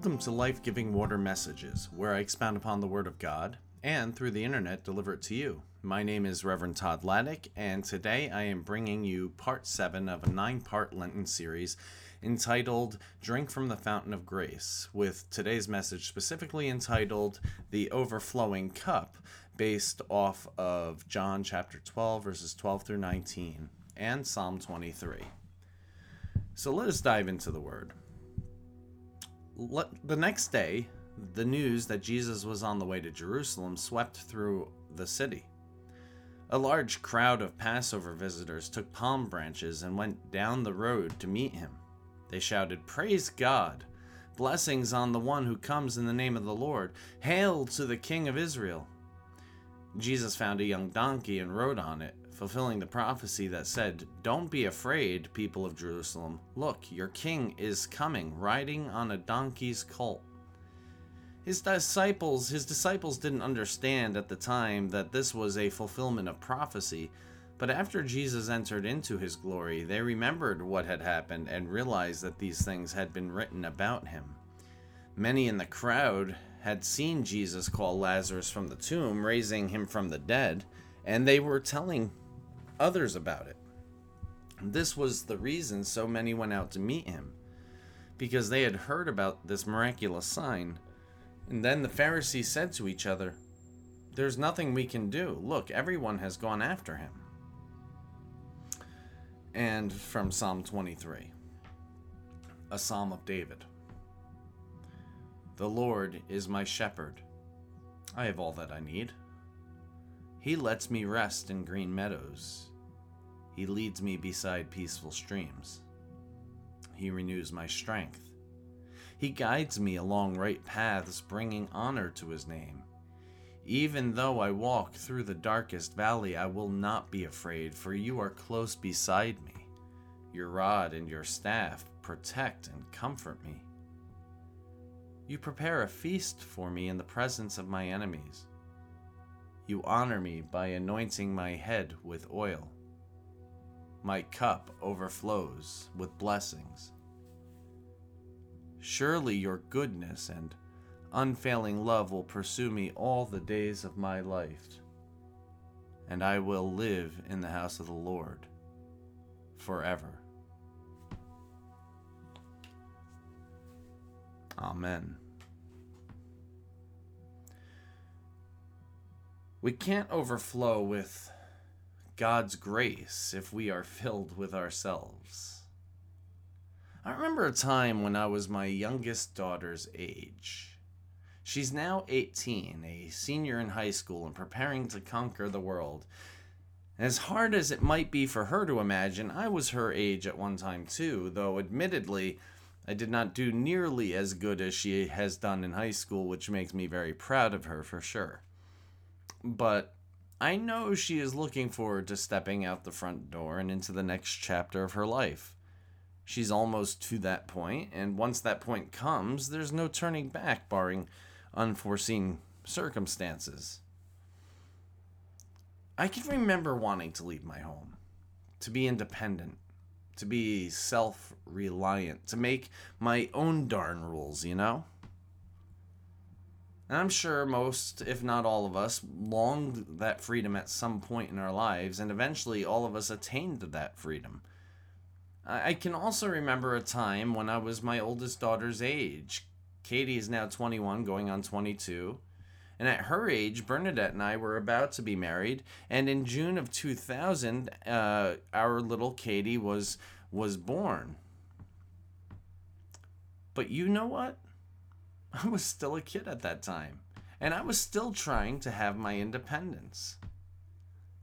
Welcome to Life Giving Water Messages, where I expound upon the Word of God and through the internet deliver it to you. My name is Reverend Todd Laddick, and today I am bringing you part 7 of a nine part Lenten series entitled Drink from the Fountain of Grace, with today's message specifically entitled The Overflowing Cup, based off of John chapter 12, verses 12 through 19, and Psalm 23. So let us dive into the Word. The next day, the news that Jesus was on the way to Jerusalem swept through the city. A large crowd of Passover visitors took palm branches and went down the road to meet him. They shouted, Praise God! Blessings on the one who comes in the name of the Lord! Hail to the King of Israel! Jesus found a young donkey and rode on it, fulfilling the prophecy that said, Don't be afraid, people of Jerusalem. Look, your king is coming, riding on a donkey's colt. His disciples, his disciples didn't understand at the time that this was a fulfillment of prophecy, but after Jesus entered into his glory, they remembered what had happened and realized that these things had been written about him. Many in the crowd had seen Jesus call Lazarus from the tomb, raising him from the dead, and they were telling others about it. This was the reason so many went out to meet him, because they had heard about this miraculous sign. And then the Pharisees said to each other, There's nothing we can do. Look, everyone has gone after him and from Psalm 23, a psalm of David. The Lord is my shepherd. I have all that I need. He lets me rest in green meadows. He leads me beside peaceful streams. He renews my strength. He guides me along right paths, bringing honor to his name. Even though I walk through the darkest valley, I will not be afraid, for you are close beside me. Your rod and your staff protect and comfort me. You prepare a feast for me in the presence of my enemies. You honor me by anointing my head with oil. My cup overflows with blessings. Surely your goodness and unfailing love will pursue me all the days of my life, and I will live in the house of the Lord forever. Amen. We can't overflow with God's grace if we are filled with ourselves. I remember a time when I was my youngest daughter's age. She's now 18, a senior in high school, and preparing to conquer the world. As hard as it might be for her to imagine, I was her age at one time too, though admittedly, I did not do nearly as good as she has done in high school, which makes me very proud of her for sure. But I know she is looking forward to stepping out the front door and into the next chapter of her life. She's almost to that point, and once that point comes, there's no turning back, barring unforeseen circumstances. I can remember wanting to leave my home, to be independent, to be self reliant, to make my own darn rules, you know? And I'm sure most, if not all of us, longed that freedom at some point in our lives, and eventually all of us attained that freedom. I can also remember a time when I was my oldest daughter's age. Katie is now 21, going on 22. And at her age, Bernadette and I were about to be married. And in June of 2000, uh, our little Katie was was born. But you know what? I was still a kid at that time. And I was still trying to have my independence.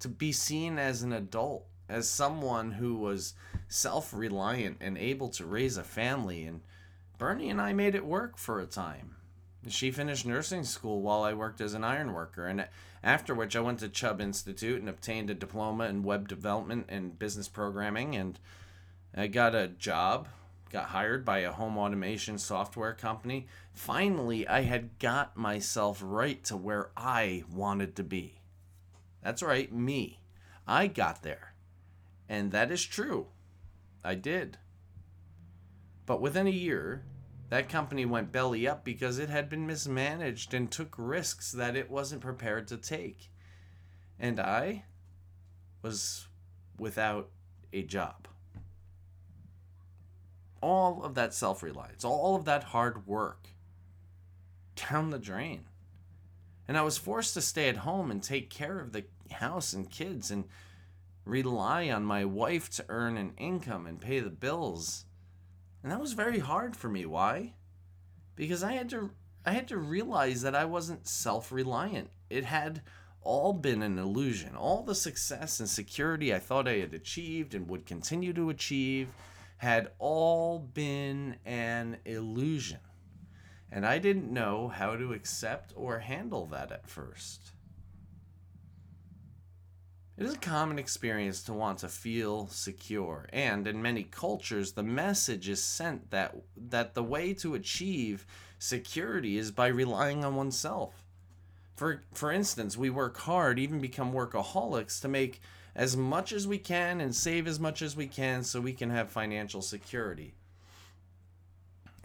To be seen as an adult, as someone who was self reliant and able to raise a family. And Bernie and I made it work for a time. She finished nursing school while I worked as an iron worker, and after which I went to Chubb Institute and obtained a diploma in web development and business programming, and I got a job, got hired by a home automation software company. Finally, I had got myself right to where I wanted to be. That's right, me. I got there. And that is true. I did. But within a year, That company went belly up because it had been mismanaged and took risks that it wasn't prepared to take. And I was without a job. All of that self reliance, all of that hard work down the drain. And I was forced to stay at home and take care of the house and kids and rely on my wife to earn an income and pay the bills. And that was very hard for me. Why? Because I had to I had to realize that I wasn't self-reliant. It had all been an illusion. All the success and security I thought I had achieved and would continue to achieve had all been an illusion. And I didn't know how to accept or handle that at first. It is a common experience to want to feel secure, and in many cultures, the message is sent that, that the way to achieve security is by relying on oneself. For, for instance, we work hard, even become workaholics, to make as much as we can and save as much as we can so we can have financial security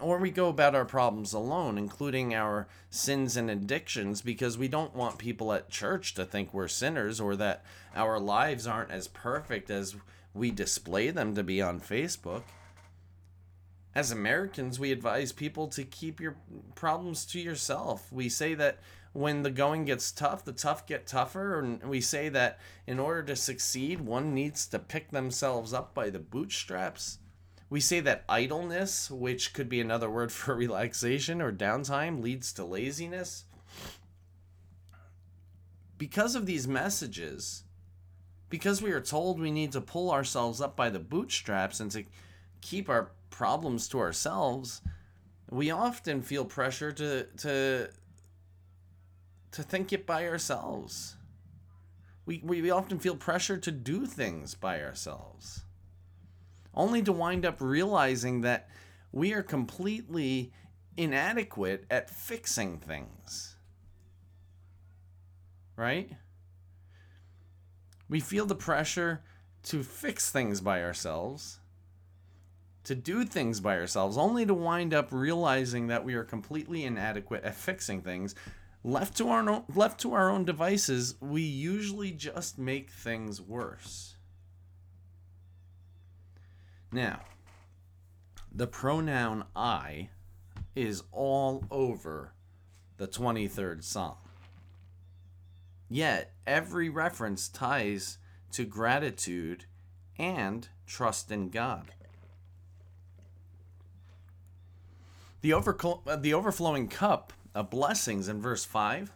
or we go about our problems alone, including our sins and addictions, because we don't want people at church to think we're sinners or that our lives aren't as perfect as we display them to be on Facebook. As Americans, we advise people to keep your problems to yourself. We say that when the going gets tough, the tough get tougher. And we say that in order to succeed, one needs to pick themselves up by the bootstraps. We say that idleness, which could be another word for relaxation or downtime, leads to laziness. Because of these messages, because we are told we need to pull ourselves up by the bootstraps and to keep our problems to ourselves, we often feel pressure to to to think it by ourselves. We, we, often feel pressure to do things by ourselves only to wind up realizing that we are completely inadequate at fixing things. Right? We feel the pressure to fix things by ourselves, to do things by ourselves, only to wind up realizing that we are completely inadequate at fixing things. Left to our own, left to our own devices, we usually just make things worse. Now, the pronoun I is all over the 23rd Psalm. Yet, every reference ties to gratitude and trust in God. The, overcl- uh, the overflowing cup of blessings in verse 5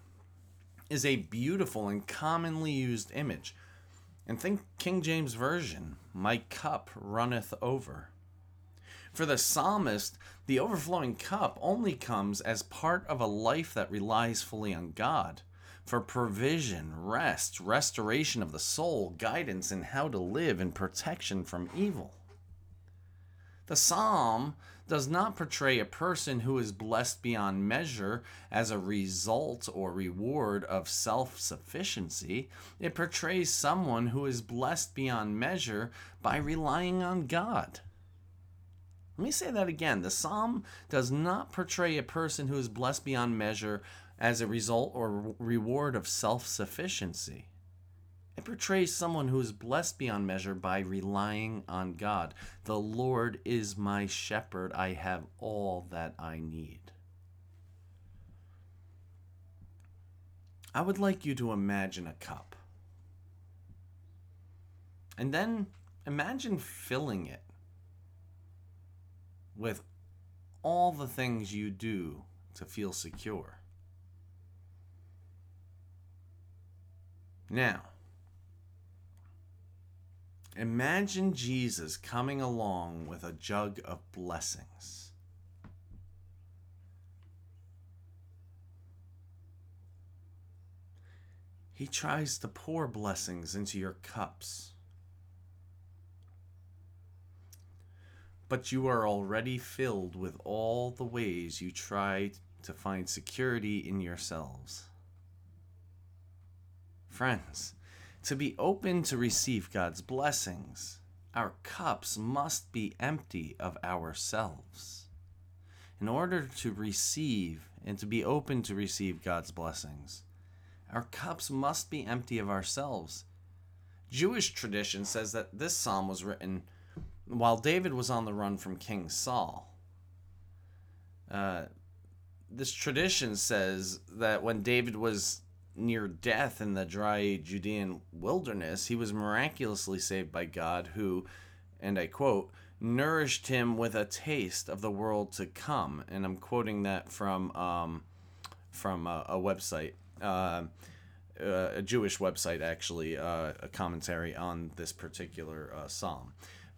is a beautiful and commonly used image and think King James Version, my cup runneth over. For the psalmist, the overflowing cup only comes as part of a life that relies fully on God for provision, rest, restoration of the soul, guidance in how to live, and protection from evil. The psalm does not portray a person who is blessed beyond measure as a result or reward of self sufficiency. It portrays someone who is blessed beyond measure by relying on God. Let me say that again. The psalm does not portray a person who is blessed beyond measure as a result or reward of self sufficiency. It portrays someone who is blessed beyond measure by relying on God. The Lord is my shepherd. I have all that I need. I would like you to imagine a cup. And then imagine filling it with all the things you do to feel secure. Now, Imagine Jesus coming along with a jug of blessings. He tries to pour blessings into your cups. But you are already filled with all the ways you try to find security in yourselves. Friends, to be open to receive God's blessings, our cups must be empty of ourselves. in order to receive and to be open to receive God's blessings. Our cups must be empty of ourselves. Jewish tradition says that this psalm was written while David was on the run from King Saul. Uh, this tradition says that when David was near death in the dry Judean wilderness, he was miraculously saved by God, who, and I quote, nourished him with a taste of the world to come. And I'm quoting that from um, from a, a website, uh, uh a Jewish website, actually, uh, a commentary on this particular uh, psalm.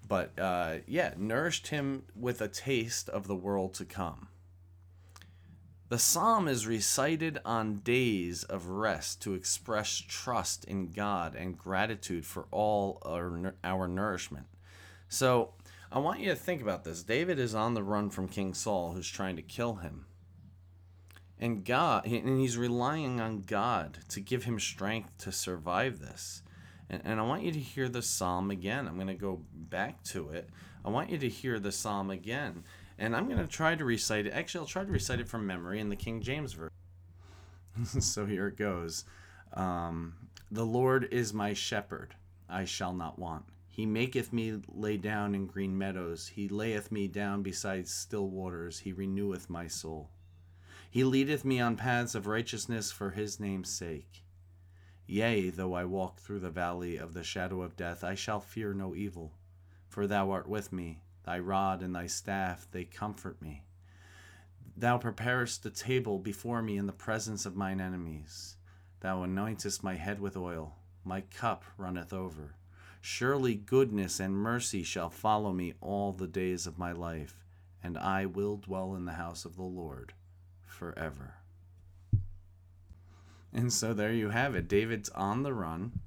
But uh, yeah, nourished him with a taste of the world to come. The psalm is recited on days of rest to express trust in God and gratitude for all our, our nourishment. So, I want you to think about this. David is on the run from King Saul, who's trying to kill him. And God, and he's relying on God to give him strength to survive this. And, and I want you to hear the psalm again. I'm going to go back to it. I want you to hear the psalm again. And I'm going to try to recite it. Actually, I'll try to recite it from memory in the King James Version. so here it goes. Um, the Lord is my shepherd, I shall not want. He maketh me lay down in green meadows. He layeth me down beside still waters. He reneweth my soul. He leadeth me on paths of righteousness for his name's sake. Yea, though I walk through the valley of the shadow of death, I shall fear no evil, for thou art with me. Thy rod and thy staff, they comfort me. Thou preparest a table before me in the presence of mine enemies. Thou anointest my head with oil. My cup runneth over. Surely goodness and mercy shall follow me all the days of my life, and I will dwell in the house of the Lord forever. And so there you have it. David's on the run.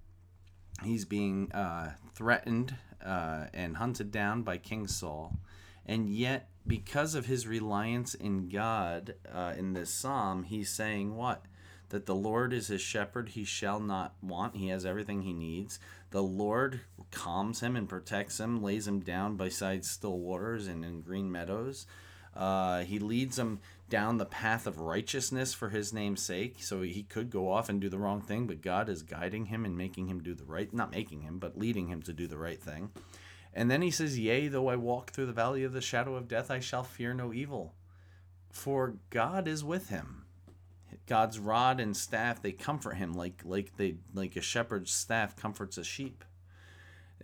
He's being uh, threatened uh, and hunted down by King Saul. And yet, because of his reliance in God uh, in this psalm, he's saying what? That the Lord is his shepherd, he shall not want. He has everything he needs. The Lord calms him and protects him, lays him down beside still waters and in green meadows. Uh, he leads him down the path of righteousness for his name's sake. So he could go off and do the wrong thing, but God is guiding him and making him do the right, not making him, but leading him to do the right thing. And then he says, Yea, though I walk through the valley of the shadow of death, I shall fear no evil. For God is with him. God's rod and staff, they comfort him like like they like a shepherd's staff comforts a sheep.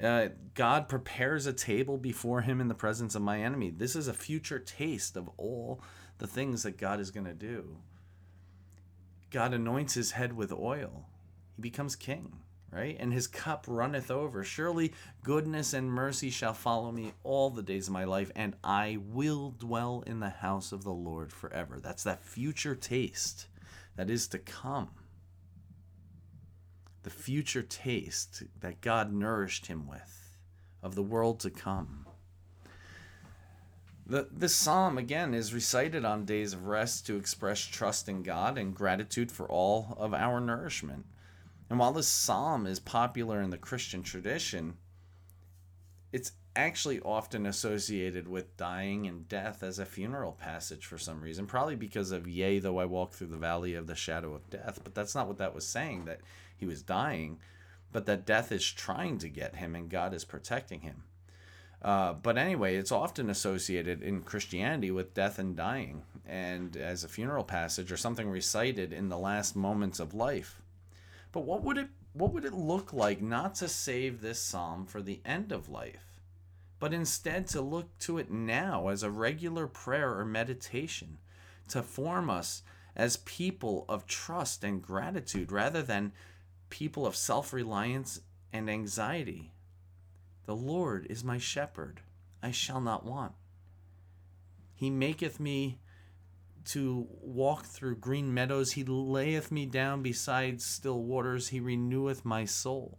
Uh, God prepares a table before him in the presence of my enemy. This is a future taste of all the things that God is going to do. God anoints his head with oil. He becomes king, right? And his cup runneth over. Surely goodness and mercy shall follow me all the days of my life, and I will dwell in the house of the Lord forever. That's that future taste that is to come. The future taste that God nourished him with of the world to come. The, this psalm, again, is recited on days of rest to express trust in God and gratitude for all of our nourishment. And while this psalm is popular in the Christian tradition, it's actually often associated with dying and death as a funeral passage for some reason, probably because of Yea, though I walk through the valley of the shadow of death. But that's not what that was saying, that he was dying, but that death is trying to get him and God is protecting him. Uh, but anyway, it's often associated in Christianity with death and dying, and as a funeral passage or something recited in the last moments of life. But what would it what would it look like not to save this psalm for the end of life, but instead to look to it now as a regular prayer or meditation, to form us as people of trust and gratitude rather than people of self reliance and anxiety? The Lord is my shepherd, I shall not want. He maketh me to walk through green meadows. He layeth me down beside still waters. He reneweth my soul.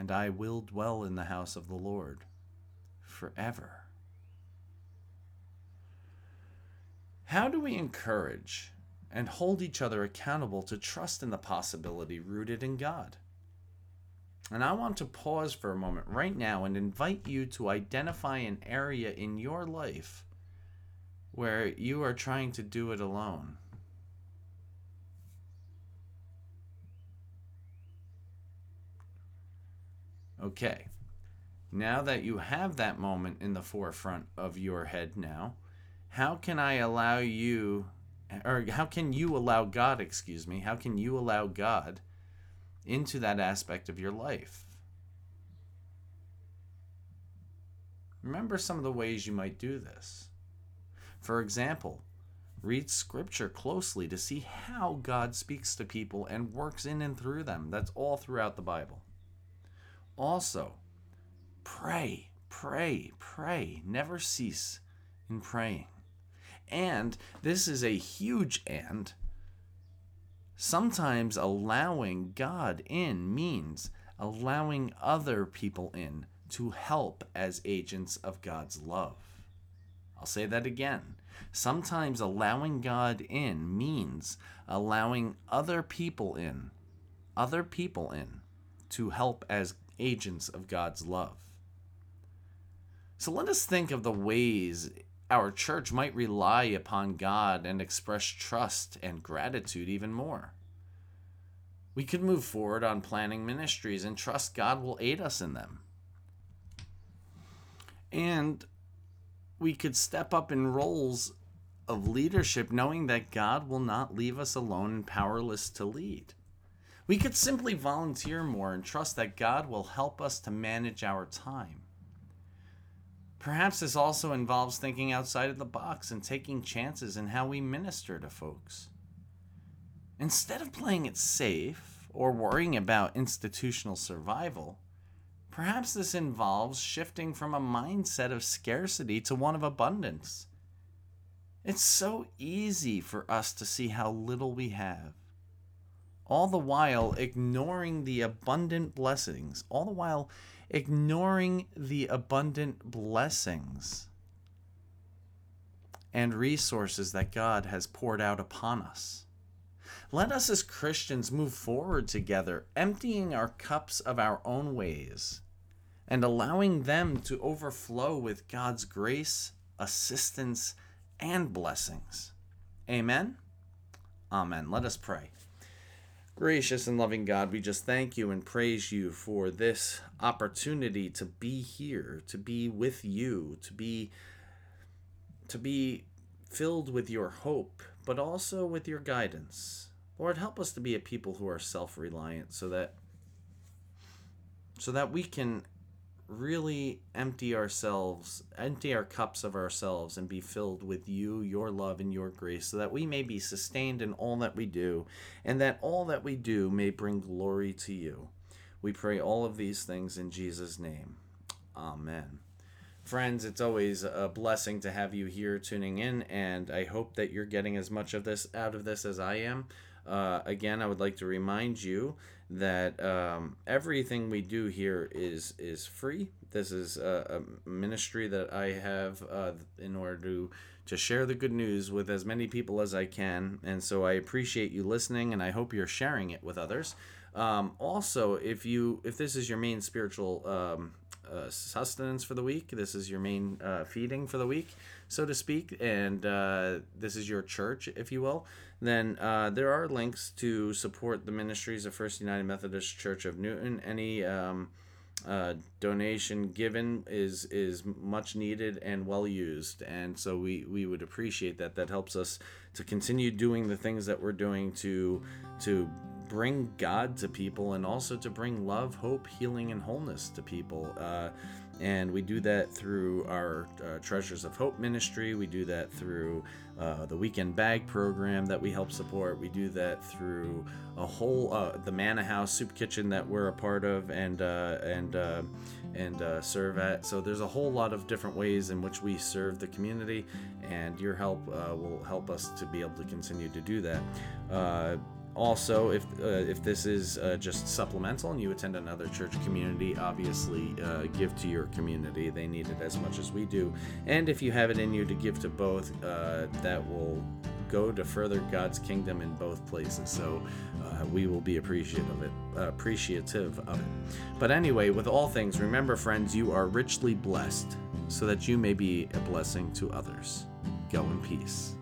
and I will dwell in the house of the Lord forever. How do we encourage and hold each other accountable to trust in the possibility rooted in God? And I want to pause for a moment right now and invite you to identify an area in your life where you are trying to do it alone. Okay, now that you have that moment in the forefront of your head now, how can I allow you, or how can you allow God, excuse me, how can you allow God into that aspect of your life? Remember some of the ways you might do this. For example, read scripture closely to see how God speaks to people and works in and through them. That's all throughout the Bible. Also, pray, pray, pray. Never cease in praying. And this is a huge and. Sometimes allowing God in means allowing other people in to help as agents of God's love. I'll say that again. Sometimes allowing God in means allowing other people in, other people in, to help as agents of God's love. So let us think of the ways our church might rely upon God and express trust and gratitude even more. We could move forward on planning ministries and trust God will aid us in them. And we could step up in roles of leadership knowing that God will not leave us alone and powerless to lead. We could simply volunteer more and trust that God will help us to manage our time. Perhaps this also involves thinking outside of the box and taking chances in how we minister to folks. Instead of playing it safe or worrying about institutional survival, Perhaps this involves shifting from a mindset of scarcity to one of abundance. It's so easy for us to see how little we have, all the while ignoring the abundant blessings, all the while ignoring the abundant blessings and resources that God has poured out upon us. Let us as Christians move forward together, emptying our cups of our own ways and allowing them to overflow with God's grace, assistance, and blessings. Amen. Amen. Let us pray. Gracious and loving God, we just thank you and praise you for this opportunity to be here, to be with you, to be to be filled with your hope, but also with your guidance. Lord, help us to be a people who are self-reliant so that so that we can really empty ourselves, empty our cups of ourselves and be filled with you, your love and your grace so that we may be sustained in all that we do and that all that we do may bring glory to you. We pray all of these things in Jesus name. Amen. Friends, it's always a blessing to have you here tuning in, and I hope that you're getting as much of this out of this as I am. Uh, again, I would like to remind you that um, everything we do here is is free. This is a, a ministry that I have uh, in order to to share the good news with as many people as I can, and so I appreciate you listening, and I hope you're sharing it with others. Um, also, if you if this is your main spiritual um, uh, sustenance for the week. This is your main uh, feeding for the week, so to speak, and uh, this is your church, if you will. Then uh, there are links to support the ministries of First United Methodist Church of Newton. Any um, uh, donation given is is much needed and well used, and so we we would appreciate that. That helps us to continue doing the things that we're doing to to bring God to people and also to bring love, hope, healing, and wholeness to people. Uh, and we do that through our uh, Treasures of Hope ministry. We do that through uh, the Weekend Bag program that we help support. We do that through a whole uh, the Manna House Soup Kitchen that we're a part of and uh, and uh, and uh, serve at. So there's a whole lot of different ways in which we serve the community, and your help will help us to be able to continue to do that also if uh, if this is uh, just supplemental and you attend another church community obviously uh, give to your community. They need it as much as we do. And if you have it in you to give to both uh, that will go to further god's kingdom in both places. So uh, we will be appreciative of it appreciative of it. But anyway with all things remember friends you are richly blessed so that you may be a blessing to others. Go in peace